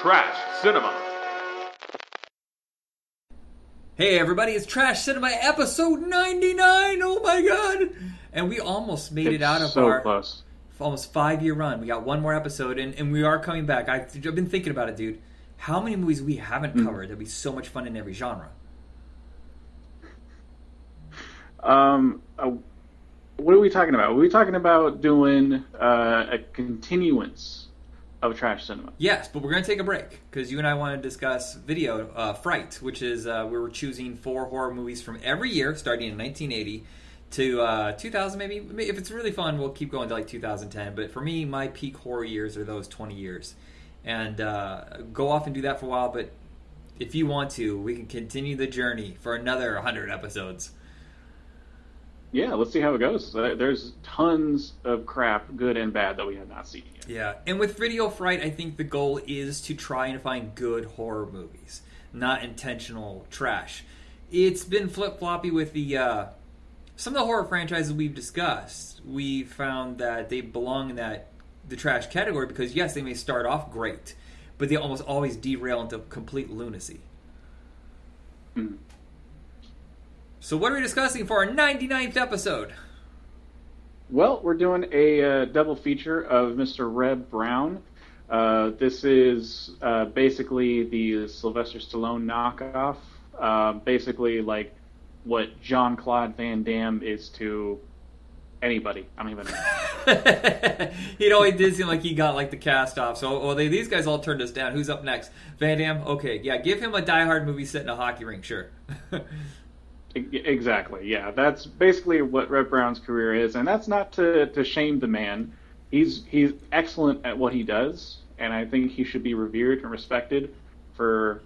Trash Cinema. Hey everybody, it's Trash Cinema episode 99. Oh my god. And we almost made it out of so our close. almost 5-year run. We got one more episode and, and we are coming back. I've, I've been thinking about it, dude. How many movies we haven't Hmm. covered that'd be so much fun in every genre? Um, uh, what are we talking about? Are we talking about doing uh, a continuance of trash cinema? Yes, but we're going to take a break because you and I want to discuss Video uh, Fright, which is uh, we were choosing four horror movies from every year, starting in 1980 to uh, 2000. Maybe if it's really fun, we'll keep going to like 2010. But for me, my peak horror years are those 20 years, and uh, go off and do that for a while. But if you want to, we can continue the journey for another 100 episodes. Yeah, let's see how it goes. There's tons of crap, good and bad, that we have not seen yet. Yeah, and with Video Fright, I think the goal is to try and find good horror movies, not intentional trash. It's been flip floppy with the uh, some of the horror franchises we've discussed. We found that they belong in that the trash category because yes, they may start off great, but they almost always derail into complete lunacy. Mm. So, what are we discussing for our 99th episode? Well, we're doing a uh, double feature of Mr. Reb Brown. Uh, this is uh, basically the Sylvester Stallone knockoff. Uh, basically, like what Jean Claude Van Damme is to anybody. I don't even know. He'd always did seem like he got like the cast off. So, well, they, these guys all turned us down. Who's up next? Van Damme. Okay, yeah, give him a Die Hard movie set in a hockey rink. Sure. Exactly. Yeah, that's basically what Reb Brown's career is, and that's not to, to shame the man. He's he's excellent at what he does, and I think he should be revered and respected for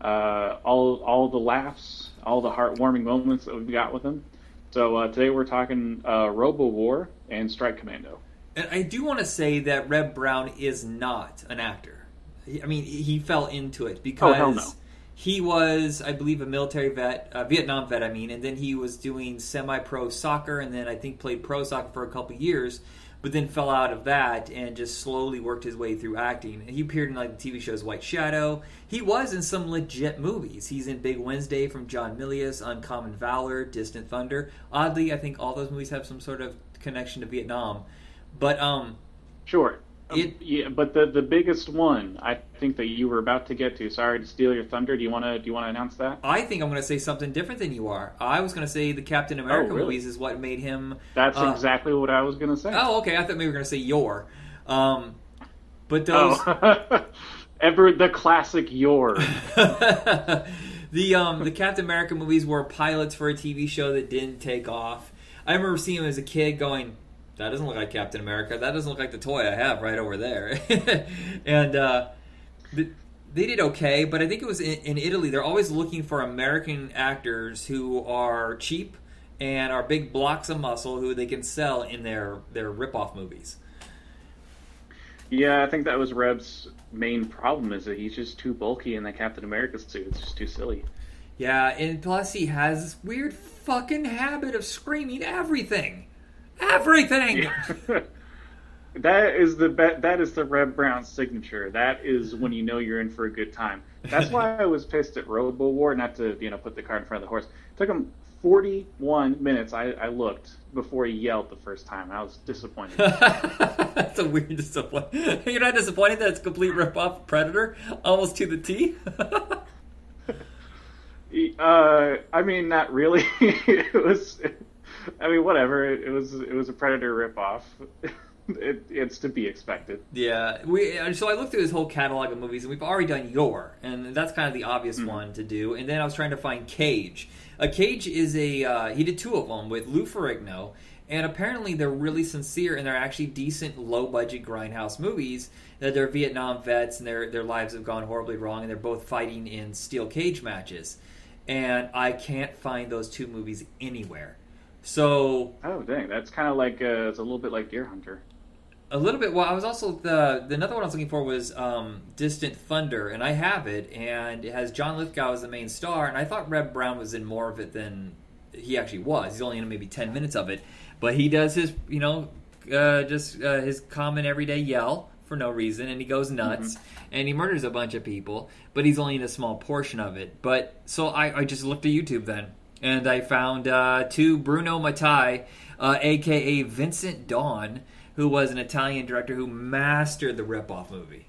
uh, all all the laughs, all the heartwarming moments that we've got with him. So uh, today we're talking uh, Robo War and Strike Commando. and I do want to say that Reb Brown is not an actor. I mean, he fell into it because Oh, hell no. He was, I believe, a military vet, a Vietnam vet. I mean, and then he was doing semi-pro soccer, and then I think played pro soccer for a couple years, but then fell out of that and just slowly worked his way through acting. He appeared in like the TV shows White Shadow. He was in some legit movies. He's in Big Wednesday from John Milius, Uncommon Valor, Distant Thunder. Oddly, I think all those movies have some sort of connection to Vietnam. But um, Sure. Um, It- yeah, but the the biggest one I think that you were about to get to. Sorry to steal your thunder. Do you want to do you want to announce that? I think I'm going to say something different than you are. I was going to say the Captain America really? movies is what made him. That's uh, exactly what I was going to say. Oh, okay. I thought maybe we were going to say Yor. Um, but those. Oh, ever the classic Yor. the um the Captain America movies were pilots for a TV show that didn't take off. I remember seeing him as a kid going, "That doesn't look like Captain America. That doesn't look like the toy I have right over there." and uh, the, they did okay, but I think it was in, in Italy. They're always looking for American actors who are cheap and are big blocks of muscle who they can sell in their their ripoff movies. Yeah, I think that was Reb's main problem is that he's just too bulky in that Captain America suit. It's just too silly. Yeah, and plus he has this weird fucking habit of screaming everything. Everything! that is the be- that is the Reb Brown signature. That is when you know you're in for a good time. That's why I was pissed at Robo War. Not to you know put the cart in front of the horse. It took him 41 minutes. I, I looked before he yelled the first time. I was disappointed. That's a weird disappointment. You're not disappointed that it's a complete rip off Predator, almost to the T. Uh, I mean, not really. it was. I mean, whatever. It, was. It was a Predator ripoff. It, it's to be expected. yeah, we. uh, So I looked through his whole catalog of movies, and we've already done Yor, and that's kind of the obvious one to do. And then I was trying to find Cage. A Cage is a. Uh, he did two of them with Lou Ferrigno, and apparently they're really sincere and they're actually decent, low budget grindhouse movies. That they're Vietnam vets and their their lives have gone horribly wrong, and they're both fighting in steel cage matches. And I can't find those two movies anywhere. So Oh dang, that's kind of like uh, it's a little bit like Deer Hunter. A little bit. Well, I was also the the another one I was looking for was um, Distant Thunder, and I have it, and it has John Lithgow as the main star, and I thought Reb Brown was in more of it than he actually was. He's only in maybe ten minutes of it, but he does his you know uh, just uh, his common everyday yell for for no reason, and he goes nuts and he murders a bunch of people, but he's only in a small portion of it. But so I, I just looked at YouTube then, and I found uh, two Bruno Mattei, uh, aka Vincent Dawn, who was an Italian director who mastered the ripoff movie.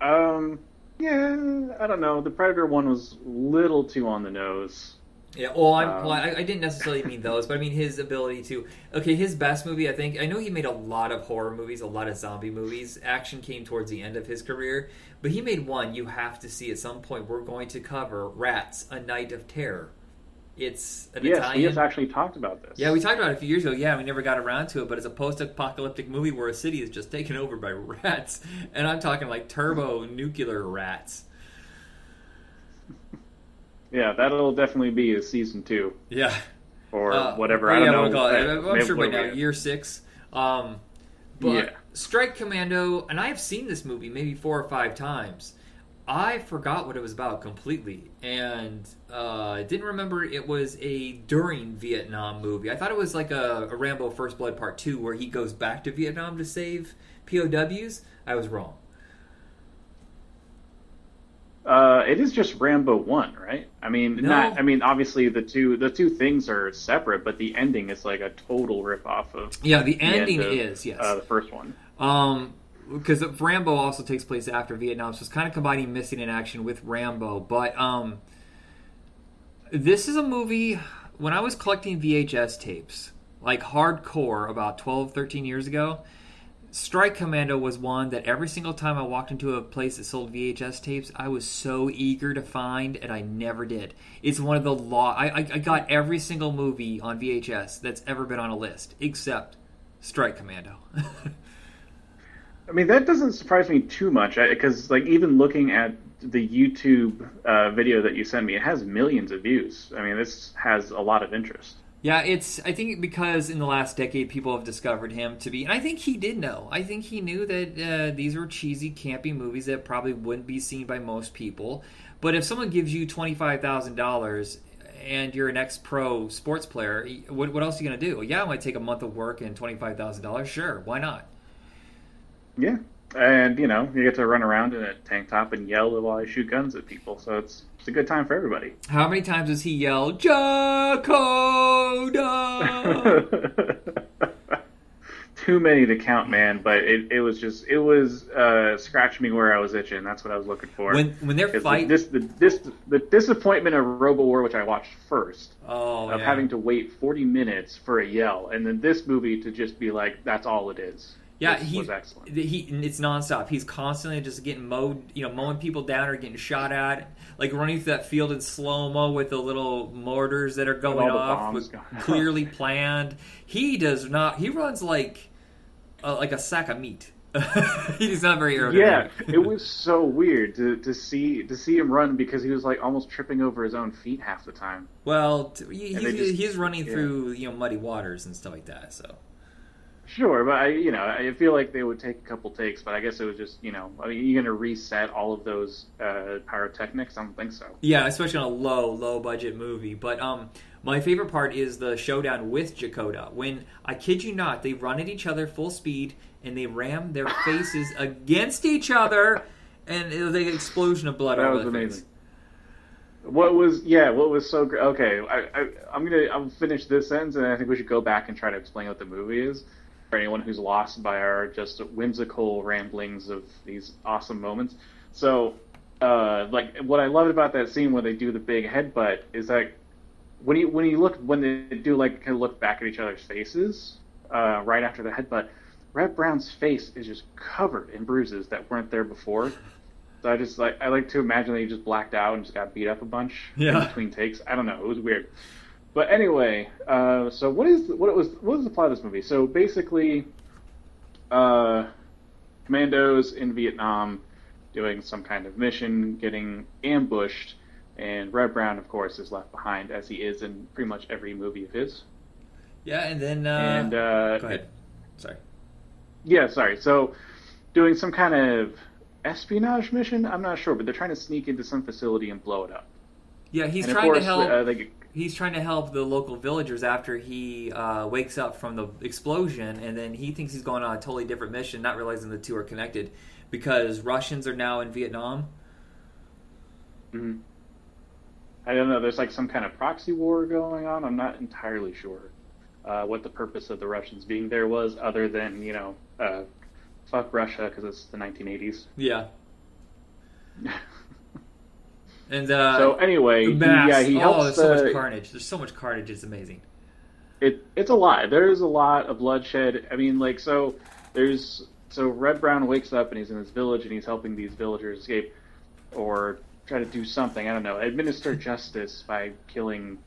Um, yeah, I don't know. The Predator one was little too on the nose. Yeah, well, I'm, Um, well I, I didn't necessarily mean those, but I mean his ability to. Okay, his best movie, I think. I know he made a lot of horror movies, a lot of zombie movies. Action came towards the end of his career, but he made one you have to see at some point. We're going to cover Rats: A Night of Terror. It's an Yes, Italian. we have actually talked about this. Yeah, we talked about it a few years ago. Yeah, we never got around to it, but it's a post-apocalyptic movie where a city is just taken over by rats, and I'm talking like turbo nuclear rats. Yeah, that'll definitely be a season two Yeah. or Uh, whatever. I don't yeah, know. we'll call it. I'm maybe sure by now, year six. Um, but Yeah. Strike Commando, and I've seen this movie maybe four or five times. I forgot what it was about completely, and uh, didn't remember it was a during Vietnam movie. I thought it was like a, a Rambo First Blood Part Two, where he goes back to Vietnam to save POWs. I was wrong. Uh, it is just Rambo one, right? I mean, No. not. I mean, obviously the two the two things are separate, but the ending is like a total rip off of Yeah, the the end ending of, is yes. uh, the first one. Um, because Rambo also takes place after Vietnam, so it's kind of combining Missing in Action with Rambo. But um, this is a movie. When I was collecting VHS tapes, like hardcore, about 12, 13 years ago, Strike Commando was one that every single time I walked into a place that sold VHS tapes, I was so eager to find, and I never did. It's one of the law. I, I, I got every single movie on VHS that's ever been on a list, except Strike Commando. I mean, that doesn't surprise me too much because, like, even looking at the YouTube uh, video that you sent me, it has millions of views. I mean, this has a lot of interest. Yeah, it's. I think because in the last decade, people have discovered him to be, and I think he did know. I think he knew that uh, these were cheesy, campy movies that probably wouldn't be seen by most people. But if someone gives you twenty five thousand dollars and you're an ex pro sports player, what, what else are you gonna do? Yeah, I might take a month of work and twenty five thousand dollars. Sure, why not? Yeah, and you know, you get to run around in a tank top and yell while I shoot guns at people, so it's it's a good time for everybody. How many times does he yell, Jakoda? Too many to count, man. But it, it was just it was uh, scratch me where I was itching. That's what I was looking for. when when they're fighting, the, the, dis, the disappointment of Robo War, which I watched first, oh of yeah. having to wait 40 minutes for a yell, and then this movie to just be like, that's all it is. Yeah, was, he was excellent. He it's nonstop. He's constantly just getting mowed, you know, mowing people down or getting shot at, like running through that field in slow mo with the little mortars that are going off, going clearly planned. He does not. He runs like uh, like a sack of meat. He's not very Yeah, it was so weird to, to see to see him run because he was like almost tripping over his own feet half the time. well, he, he's, just- he's running yeah. through you know muddy waters and stuff like that. So Sure, but I you know I feel like they would take a couple takes, but I guess it was just you know I mean you're gonna reset all of those uh, pyrotechnics. I don't think so. Yeah, especially on a low, low budget movie. But um, my favorite part is the showdown with Jakoda. When I kid you not, they run at each other full speed and they ram their faces against each other, and it was an explosion of blood That was amazing. face. What was yeah? What was so great? Okay, I, I I'm gonna I'll finish this sentence, and I think we should go back and try to explain what the movie is for anyone who's lost by our just whimsical ramblings of these awesome moments. So, uh, like what I loved about that scene where they do the big headbutt is that when you when you look when they do like kind of look back at each other's faces uh, right after the headbutt, Reb Brown's face is just covered in bruises that weren't there before. So I just like I like to imagine that he just blacked out and just got beat up a bunch Yeah. in between takes. I don't know, it was weird. But anyway, uh, so what is what it was what was the plot of this movie? So basically, uh, commandos in Vietnam doing some kind of mission, getting ambushed, and Reb Brown, of course, is left behind as he is in pretty much every movie of his. Yeah, and then uh, and uh, go ahead. Sorry. yeah, sorry. So, doing some kind of espionage mission. I'm not sure, but they're trying to sneak into some facility and blow it up. Yeah, he's and trying course, to help. Uh, he's trying to help the local villagers after he uh, wakes up from the explosion, and then he thinks he's going on a totally different mission, not realizing the two are connected because Russians are now in Vietnam. mhm. I don't know. There's like some kind of proxy war going on. I'm not entirely sure uh, what the purpose of the Russians being there was, other than you know, uh, fuck Russia because it's the 1980s. Yeah, and uh, so anyway, the he, yeah, he oh, helps. there's so much carnage. There's so much carnage. It's amazing. it it's a lot. There's a lot of bloodshed. I mean, like so there's so Reb Brown wakes up and he's in this village and he's helping these villagers escape or try to do something. I don't know, administer justice by killing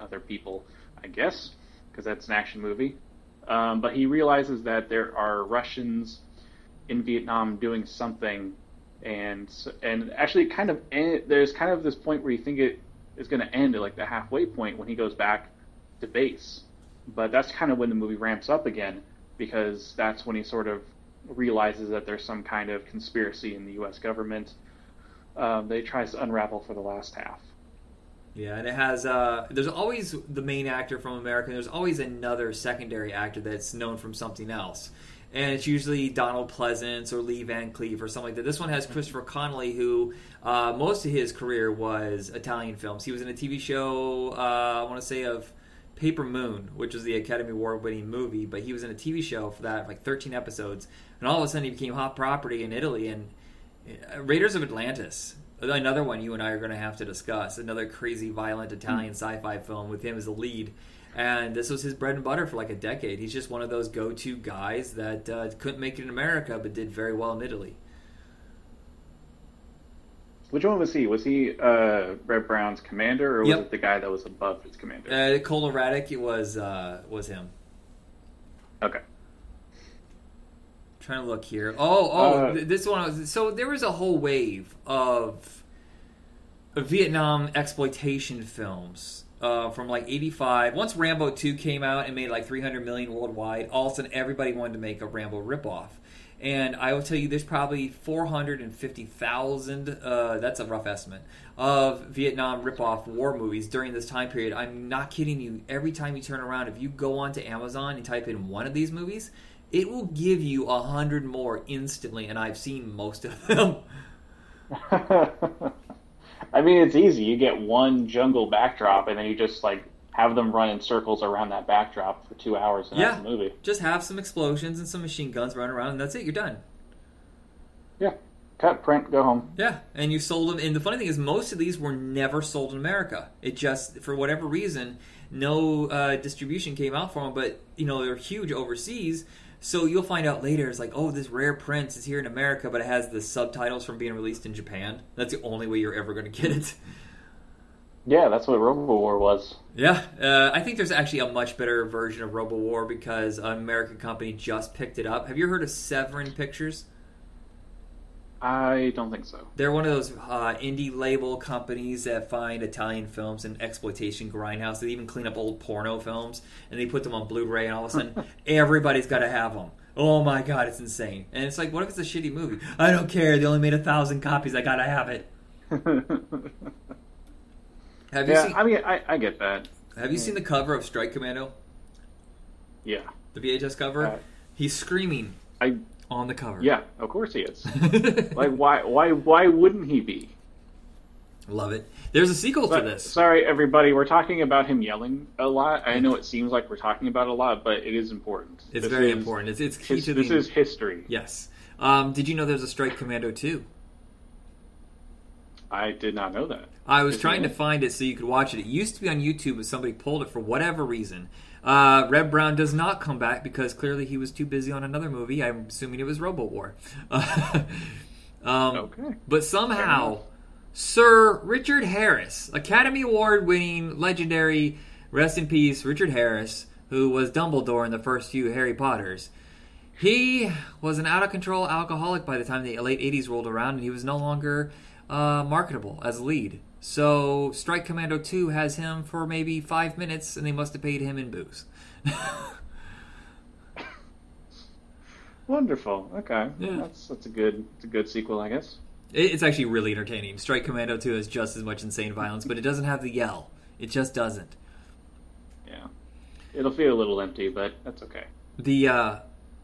other people. I guess because that's an action movie. Um, but he realizes that there are Russians in Vietnam doing something, and and actually kind of end, there's kind of this point where you think it is going to end at like the halfway point when he goes back to base. But that's kind of when the movie ramps up again because that's when he sort of realizes that there's some kind of conspiracy in the U.S. government um, he tries to unravel for the last half. Yeah, and it has. Uh, there's always the main actor from America. and There's always another secondary actor that's known from something else, and it's usually Donald Pleasence or Lee Van Cleef or something like that. This one has Christopher Connelly, who uh, most of his career was Italian films. He was in a TV show. Uh, I want to say of Paper Moon, which was the Academy Award-winning movie, but he was in a TV show for that, like 13 episodes, and all of a sudden he became hot property in Italy and uh, Raiders of Atlantis. Another one you and I are going to have to discuss. Another crazy, violent Italian sci-fi film with him as the lead, and this was his bread and butter for like a decade. He's just one of those go-to guys that uh, couldn't make it in America, but did very well in Italy. Which one was he? Was he uh, Reb Brown's commander, or was it the guy that was above his commander? Uh, Cole Raddick, it was uh, was him. okay. trying to look here. Oh, oh, Uh, this one. Was, so there was a whole wave of, of Vietnam exploitation films uh, from like '85. Once Rambo 2 came out and made like 300 million worldwide, all of a sudden everybody wanted to make a Rambo ripoff. And I will tell you, there's probably 450,000, uh, that's a rough estimate, of Vietnam ripoff war movies during this time period. I'm not kidding you. Every time you turn around, if you go onto Amazon and type in one of these movies, it will give you a hundred more instantly, and I've seen most of them. I mean, it's easy. You get one jungle backdrop, and then you just like have them run in circles around that backdrop for two hours, and that's Yeah. the movie. Just have some explosions and some machine guns run around, and that's it. You're done. Yeah. Cut, print, go home. Yeah, and you sold them. And the funny thing is, most of these were never sold in America. It just, for whatever reason, no uh, distribution came out for them. But you know, they're huge overseas. So you'll find out later. It's like, oh, this rare print is here in America, but it has the subtitles from being released in Japan. That's the only way you're ever going to get it. Yeah, that's what Robo War was. Yeah, uh, I think there's actually a much better version of Robo War because an American company just picked it up. Have you heard of Severin Pictures? I don't think so. They're one of those uh, indie label companies that find Italian films and exploitation grindhouse. They even clean up old porno films and they put them on Blu-ray, and all of a sudden everybody's got to have them. Oh my god, it's insane! And it's like, what if it's a shitty movie? I don't care. They only made a thousand copies. I gotta have it. Have you yeah, seen? I mean, I, I get that. have you seen the cover of Strike Commando? Yeah. The VHS cover. Uh, He's screaming I on the cover. yeah, of course he is. like, why why why wouldn't he be? Love it. There's a sequel But, to this. Sorry, everybody. We're talking about him yelling a lot. I know it seems like we're talking about a lot, but it is important. It's This very is- important. It's, it's key his- to this the. is history. Yes. Um, did you know there's a Strike Commando 2? I did not know that. I was Is trying to find it so you could watch it. It used to be on YouTube, but somebody pulled it for whatever reason. Uh, Reb Brown does not come back because clearly he was too busy on another movie. I'm assuming it was Robo War. um, Okay. But somehow, Sir Richard Harris, Academy Award winning, legendary, rest in peace, Richard Harris, who was Dumbledore in the first few Harry Potters, he was an out of control alcoholic by the time the late 80s rolled around, and he was no longer uh, marketable as lead. So, Strike Commando 2 has him for maybe five minutes, and they must have paid him in booze. Wonderful. Okay. Yeah. That's that's a good it's a good sequel, I guess. It- It's actually really entertaining. Strike Commando 2 has just as much insane violence, but it doesn't have the yell. It just doesn't. Yeah, it'll feel a little empty, but that's okay. The uh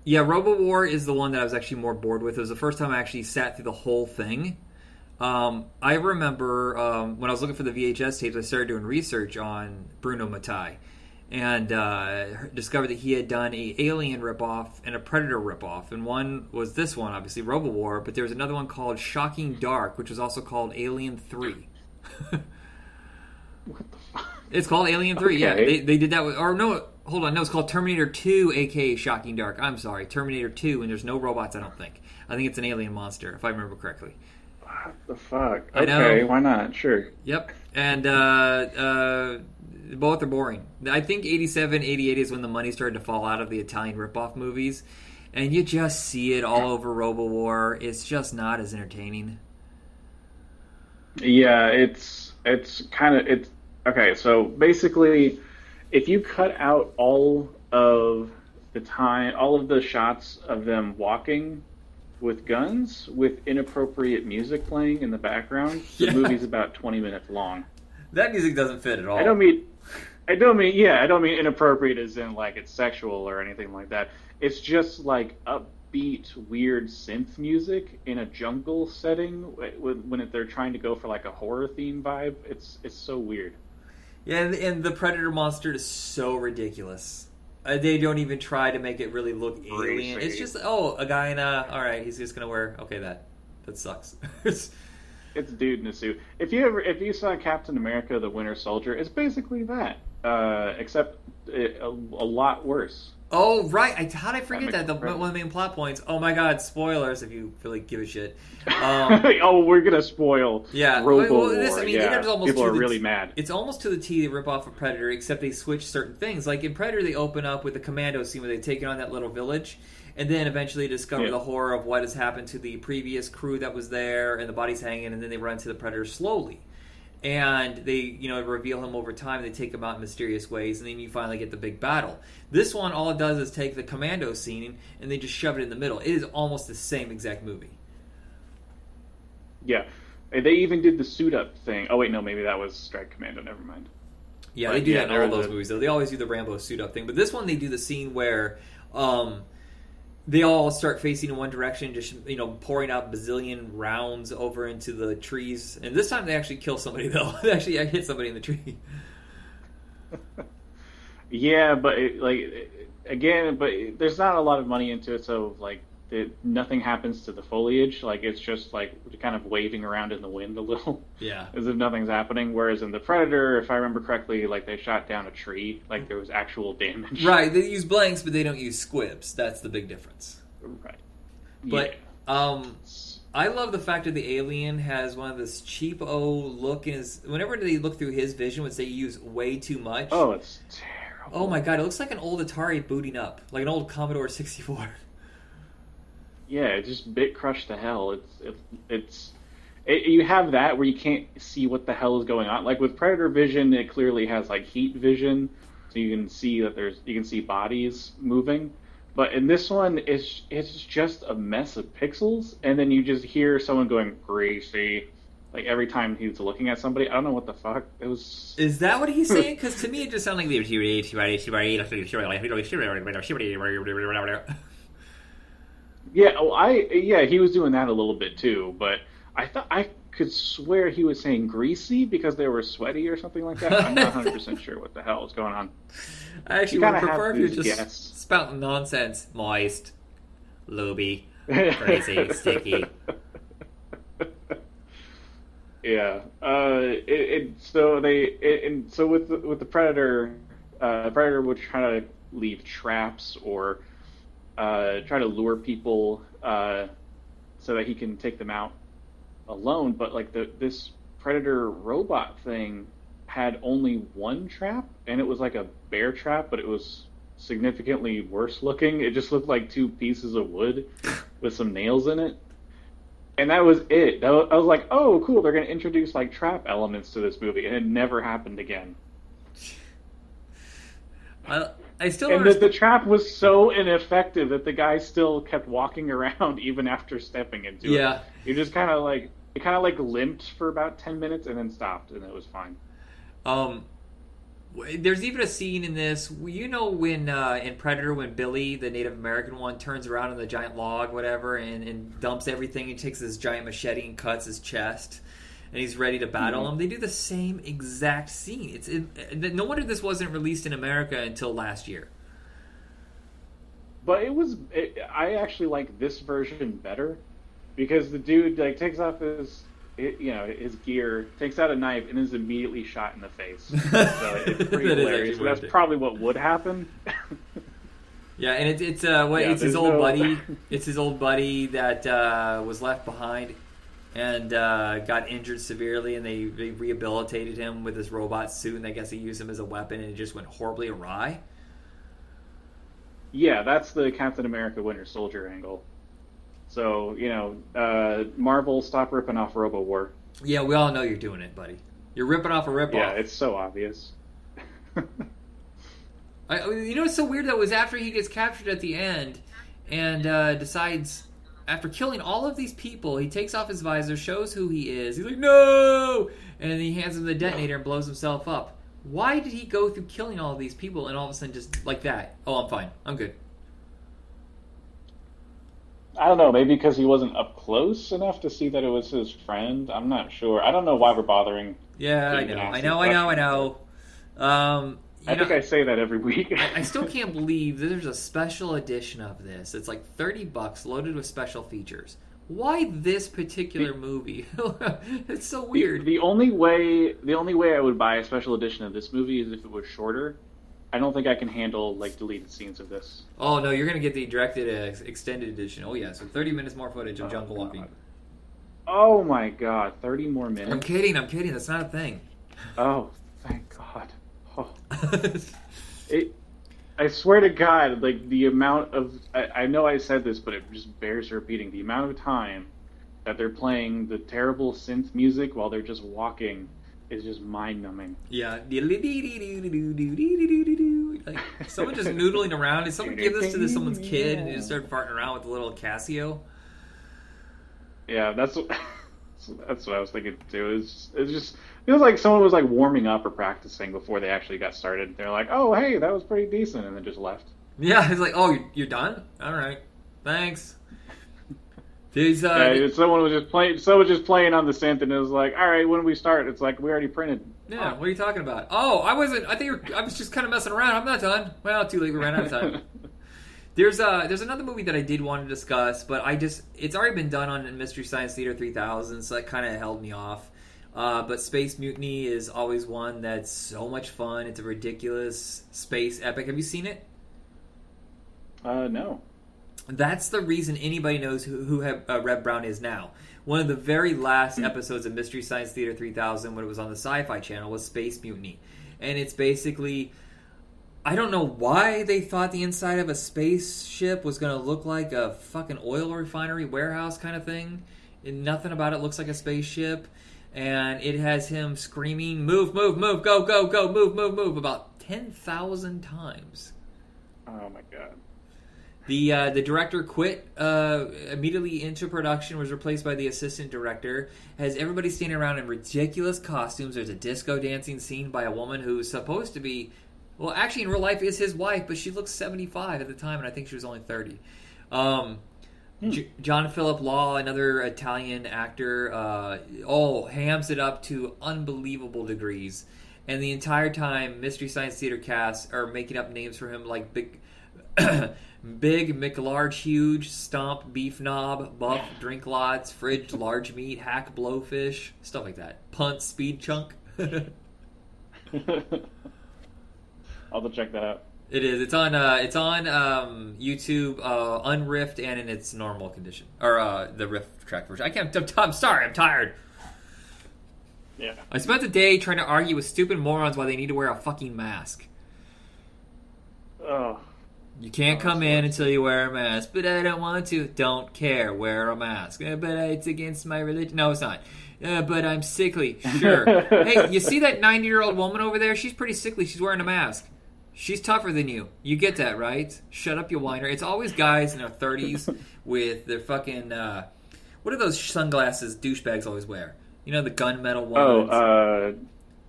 yeah, Robo War is the one that I was actually more bored with. It was the first time I actually sat through the whole thing. Um, I remember um, when I was looking for the VHS tapes, I started doing research on Bruno Mattei and uh, discovered that he had done a Alien ripoff and a Predator ripoff. And one was this one, obviously Robo War, but there was another one called Shocking Dark, which was also called Alien Three. What the fuck? It's called Alien Three. Yeah, they, they did that. With, or no, hold on. No, it's called Terminator Two, aka Shocking Dark. I'm sorry, Terminator Two, and there's no robots. I don't think. I think it's an alien monster, if I remember correctly. What the fuck? I know. Okay, why not? Sure. Yep. And uh, uh, both are boring. I think 87, 88 is when the money started to fall out of the Italian ripoff movies, and you just see it all over Robo War. It's just not as entertaining. Yeah, it's it's kind of it's okay. So basically, if you cut out all of the time, all of the shots of them walking with guns with inappropriate music playing in the background, the Yeah. movie's about twenty minutes long. That music doesn't fit at all. I don't mean, I don't mean, yeah, I don't mean inappropriate as in like it's sexual or anything like that. It's just like upbeat, weird synth music in a jungle setting when, when they're trying to go for like a horror theme vibe. It's it's so weird. Yeah, and, and the Predator monster is so ridiculous. Uh, they don't even try to make it really look alien. It's just oh, a guy in a all right. He's just gonna wear okay. That that sucks. It's- It's dude in a suit. If you ever if you saw Captain America: The Winter Soldier, it's basically that, uh, except it, a, a lot worse. Oh right, I how did I forget That? The, one of the main plot points. Oh my god, spoilers if you really give a shit. Um, oh, we're gonna spoil. Yeah, Robo well, this- I mean, yeah. it is almost people are really t- mad. It's almost to the T they rip off of Predator, except they switch certain things. Like in Predator, they open up with the commando scene where they take it on that little village, and then eventually discover Yeah. the horror of what has happened to the previous crew that was there, and the bodies hanging, and then they run to the Predator slowly. And they, you know, reveal him over time. They take him out in mysterious ways, and then you finally get the big battle. This one, all it does is take the commando scene and they just shove it in the middle. It is almost the same exact movie. Yeah. They even did the suit up thing. Oh wait, no, maybe that was Strike Commando. Never mind. Yeah, But, they do yeah, that in all those the- movies. Though they always do the Rambo suit up thing, but this one they do the scene where um, they all start facing in one direction, just you know, pouring out bazillion rounds over into the trees. And this time they actually kill somebody though. they actually hit somebody in the tree. Yeah, but it, like again, but it- there's not a lot of money into it, so like it, nothing happens to the foliage. Like it's just like kind of waving around in the wind a little, Yeah, as if nothing's happening. Whereas in the Predator, if I remember correctly, like they shot down a tree, like there was actual damage. right. They use blanks, but they don't use squibs. That's the big difference. Right. But Yeah. um, I love the fact that the alien has one of this cheapo look in his. Whenever they look through his vision, would say you use way too much. oh, it's terrible. Oh my god, it looks like an old Atari booting up, like an old Commodore 64. Yeah, it just bit crushed to hell. It's it, it's it, you have that where you can't see what the hell is going on. Like with Predator Vision, it clearly has like heat vision, so you can see that there's you can see bodies moving. But in this one, it's it's just a mess of pixels, and then you just hear someone going greasy, like every time he's looking at somebody. I don't know what the fuck it was. Is that what he's saying? Because to me, it just sounded like. Yeah, oh, I yeah, he was doing that a little bit too, but I thought I could swear he was saying greasy because they were sweaty or something like that. I'm not 100 percent sure what the hell is going on. I actually would prefer if you just guess. spouting nonsense. Moist, looby, crazy, sticky. Yeah. Uh, it, it so they it, and so with the, with the predator, uh, the predator would try to leave traps or uh, try to lure people uh, so that he can take them out alone. But like the this predator robot thing had only one trap, and it was like a bear trap, but it was significantly worse looking. It just looked like two pieces of wood with some nails in it and that was it. That was, I was like, "Oh, cool! They're going to introduce like trap elements to this movie," and it never happened again. I, I still And don't the, trap was so ineffective that the guy still kept walking around even after stepping into it. Yeah. You're just kind of like, it kind of like limped for about ten minutes and then stopped, and it was fine. Um, there's even a scene in this. You know when uh, in Predator when Billy, the Native American one, turns around on the giant log, whatever, and, and dumps everything. and takes this giant machete and cuts his chest, and he's ready to battle Mhm. him. They do the same exact scene. It's it, no wonder this wasn't released in America until last year. But it was. It, I actually like this version better because the dude like takes off his. You know his gear, takes out a knife, and is immediately shot in the face. so it's pretty That hilarious. That's it. probably what would happen. Yeah, and it's it's uh what Yeah, it's his old no- buddy. It's his old buddy that uh, was left behind and uh, got injured severely, and they, they rehabilitated him with his robot suit, and I guess they used him as a weapon, and it just went horribly awry. Yeah, that's the Captain America Winter Soldier angle. So you know, uh, Marvel, stop ripping off Robo War. Yeah, we all know you're doing it, buddy. You're ripping off a ripoff. Yeah, it's so obvious. I, you know it's so weird though was after he gets captured at the end and uh, decides after killing all of these people, he takes off his visor, shows who he is. He's like, "No!" and then he hands him the detonator and blows himself up. Why did he go through killing all of these people and all of a sudden just like that? Oh, I'm fine. I'm good. I don't know, maybe because he wasn't up close enough to see that it was his friend. I'm not sure. I don't know why we're bothering. Yeah, I Even know. I know. I know. I know. Um, I know, think I say that every week. I, still can't believe there's a special edition of this. It's like 30 bucks loaded with special features. Why this particular movie? it's so weird. The only way, the only way I would buy a special edition of this movie is if it was shorter. I don't think I can handle like deleted scenes of this. Oh no, you're gonna get the directed uh, extended edition. Oh yeah, so 30 minutes more footage of jungle walking. Oh my god, thirty more minutes. I'm kidding. I'm kidding. That's not a thing. Oh. Oh. It, I swear to God, like the amount of I, I know I said this, but it just bears repeating. The amount of time that they're playing the terrible synth music while they're just walking is just mind numbing. yeah. Like, someone just noodling around. Did someone give this to this someone's kid and just start farting around with the little Casio? Yeah, that's what that's what I was thinking too. It's it's just feels like someone was like warming up or practicing before they actually got started. They're like, oh hey, that was pretty decent, and then just left. Yeah, it's like, oh, you're, done. All right, thanks. These uh, Yeah, someone was just playing. Someone was just playing on the synth, and it was like, all right, when do we start? It's like we already printed. Yeah, what are you talking about? Oh, I wasn't. I think I was just kind of messing around. I'm not done. Well, too late. We ran out of time. There's uh there's another movie that I did want to discuss, but I just it's already been done on Mystery Science Theater 3000, so that kind of held me off. Uh, but Space Mutiny is always one that's so much fun. It's a ridiculous space epic. Have you seen it? Uh, no. That's the reason anybody knows who, who have, uh, Reb Brown is now. One of the very last episodes of Mystery Science Theater 3000, when it was on the Sci Fi Channel, was Space Mutiny. And it's basically. I don't know why they thought the inside of a spaceship was going to look like a fucking oil refinery warehouse kind of thing. And nothing about it looks like a spaceship. And it has him screaming, move, move, move, go, go, go, move, move, move, about 10,000 times. Oh my god. The uh, the director quit uh, immediately into production, was replaced by the assistant director. Has everybody standing around in ridiculous costumes. There's a disco dancing scene by a woman who's supposed to be, well, actually in real life is his wife, but she looks 75 at the time, and I think she was only 30. Um, J- John Philip Law, another Italian actor, uh, oh, hams it up to unbelievable degrees. And the entire time, Mystery Science Theater casts are making up names for him like Big, Big McLarge, Huge, Stomp, Beef Knob, Buff, Drink Lots, Fridge, Large Meat, Hack, Blowfish, stuff like that. Punt, Speed Chunk. it I'll have to check that out. is. It's on. Uh, it's on um, YouTube, uh, unriffed and in its normal condition, or uh, the riff track version. I can't. I'm, I'm sorry. I'm tired. Yeah. I spent the day trying to argue with stupid morons why they need to wear a fucking mask. Oh. You can't Oh, come in until you wear a mask, but I don't want to. Don't care. Wear a mask. "Uh, But it's against my religion. No, it's not. Uh, but I'm sickly. Sure. hey, you see that 90 year old woman over there? She's pretty sickly. She's wearing a mask. She's tougher than you. You get that, right? Shut up, you whiner. It's always guys in their 30s with their fucking. Uh, what are those sunglasses douchebags always wear? You know the gunmetal Oh, ones. uh,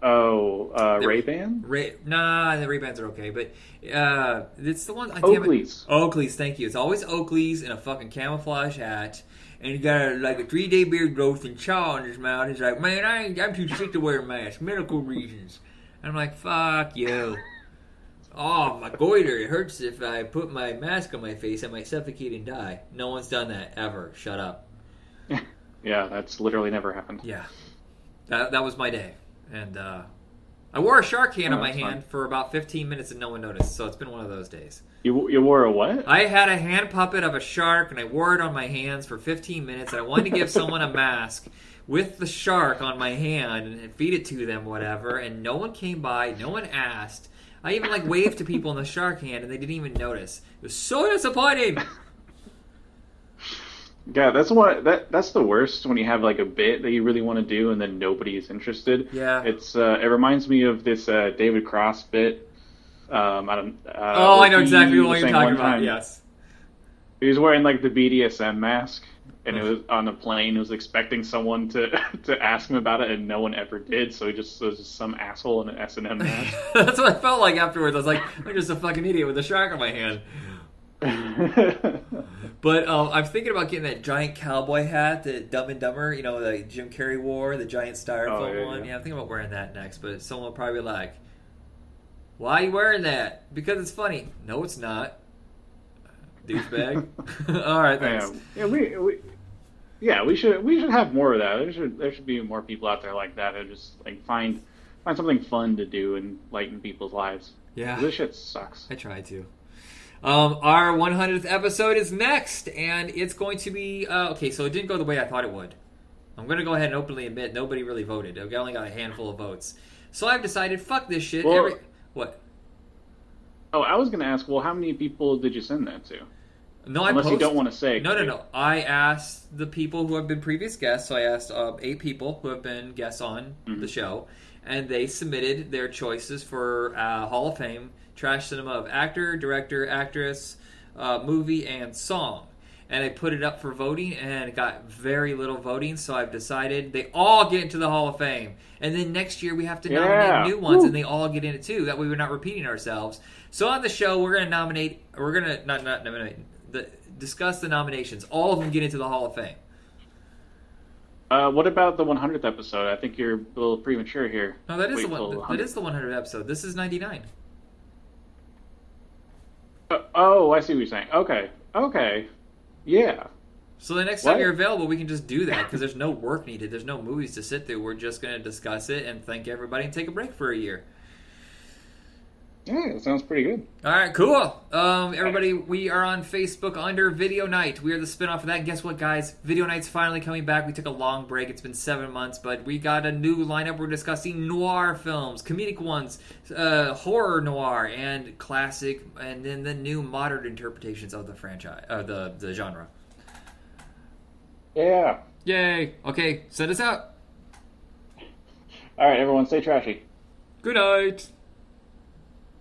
oh, uh, Ray Ban. Ray, nah, the Ray Bans are okay, but uh, it's the one. I. Oakley's. Oakley's, thank you. It's always Oakley's in a fucking camouflage hat, and he got a, like a three day beard growth and chaw on his mouth. He's like, man, I ain't, I'm too sick to wear a mask, medical reasons. And I'm like, fuck you. Oh, my goiter, it hurts if I put my mask on my face. I might suffocate and die. No one's done that ever. Shut up. Yeah, that's literally never happened. Yeah, that that was my day, and uh, I wore a shark hand Oh, on my hand fun. for about 15 minutes and no one noticed. So it's been one of those days. You you wore a what? I had a hand puppet of a shark and I wore it on my hands for 15 minutes. And I wanted to give someone a mask with the shark on my hand and feed it to them, whatever. And no one came by, no one asked. I even like waved to people in the shark hand and they didn't even notice. It was so disappointing. Yeah, that's what that that's the worst when you have like a bit that you really want to do and then nobody is interested. Yeah. it's uh, it reminds me of this uh, David Cross bit. Um, I don't. Uh, oh, I know exactly what you're talking about. time- Yes. He was wearing like the BDSM mask, and it was on a plane. He was expecting someone to to ask him about it, and no one ever did. So he just was just some asshole in an S and M mask. That's what I felt like afterwards. I was like, I'm just a fucking idiot with a shark on my hand. But um, I'm thinking about getting that giant cowboy hat that Dumb and Dumber, you know, the Jim Carrey wore, the giant styrofoam Oh, yeah, one. yeah. Yeah, I'm thinking about wearing that next. But someone will probably be like, "Why are you wearing that? Because it's funny." No, it's not. Douchebag. All right, thanks. yeah, yeah, we, we yeah we should we should have more of that. There should there should be more people out there like that who just like find find something fun to do and lighten people's lives. Yeah. This shit sucks. I tried to. Um, our 100th episode is next, and it's going to be uh, okay. So it didn't go the way I thought it would. I'm going to go ahead and openly admit nobody really voted. I only got a handful of votes. So I've decided, fuck this shit. Well- Every what? Oh, I was gonna ask. Well, how many people did you send that to? No, I Unless you don't want to say. No, no, no. I asked the people who have been previous guests. So I asked uh, eight people who have been guests on Mm-hmm. the show, and they submitted their choices for uh, Hall of Fame trash cinema of actor, director, actress, uh, movie, and song. And I put it up for voting, and it got very little voting. So I've decided they all get into the Hall of Fame, and then next year we have to Yeah. nominate new ones, Woo. and they all get in it too. That way we're not repeating ourselves. So on the show, we're going to nominate. We're going to not not nominate. The, discuss the nominations. All of them get into the Hall of Fame. Uh, what about the 100th episode? I think you're a little premature here. No, that is Wait the one. That 100. is the 100 episode. This is 99. Uh, oh, I see what you're saying. Okay, okay, yeah. So the next time you're available, we can just do that because there's no work needed. There's no movies to sit through. We're just going to discuss it and thank everybody and take a break for a year. Yeah, that sounds pretty good. All right, cool. Um, everybody, we are on Facebook under Video Night. We are the spinoff of that. Guess what, guys? Video Night's finally coming back. We took a long break. It's been seven months, but we got a new lineup. We're discussing noir films, comedic ones, uh, horror noir, and classic, and then the new modern interpretations of the franchise, uh, the the genre. Yeah. Yay! Okay, send us out. All right, everyone, stay trashy. Good night.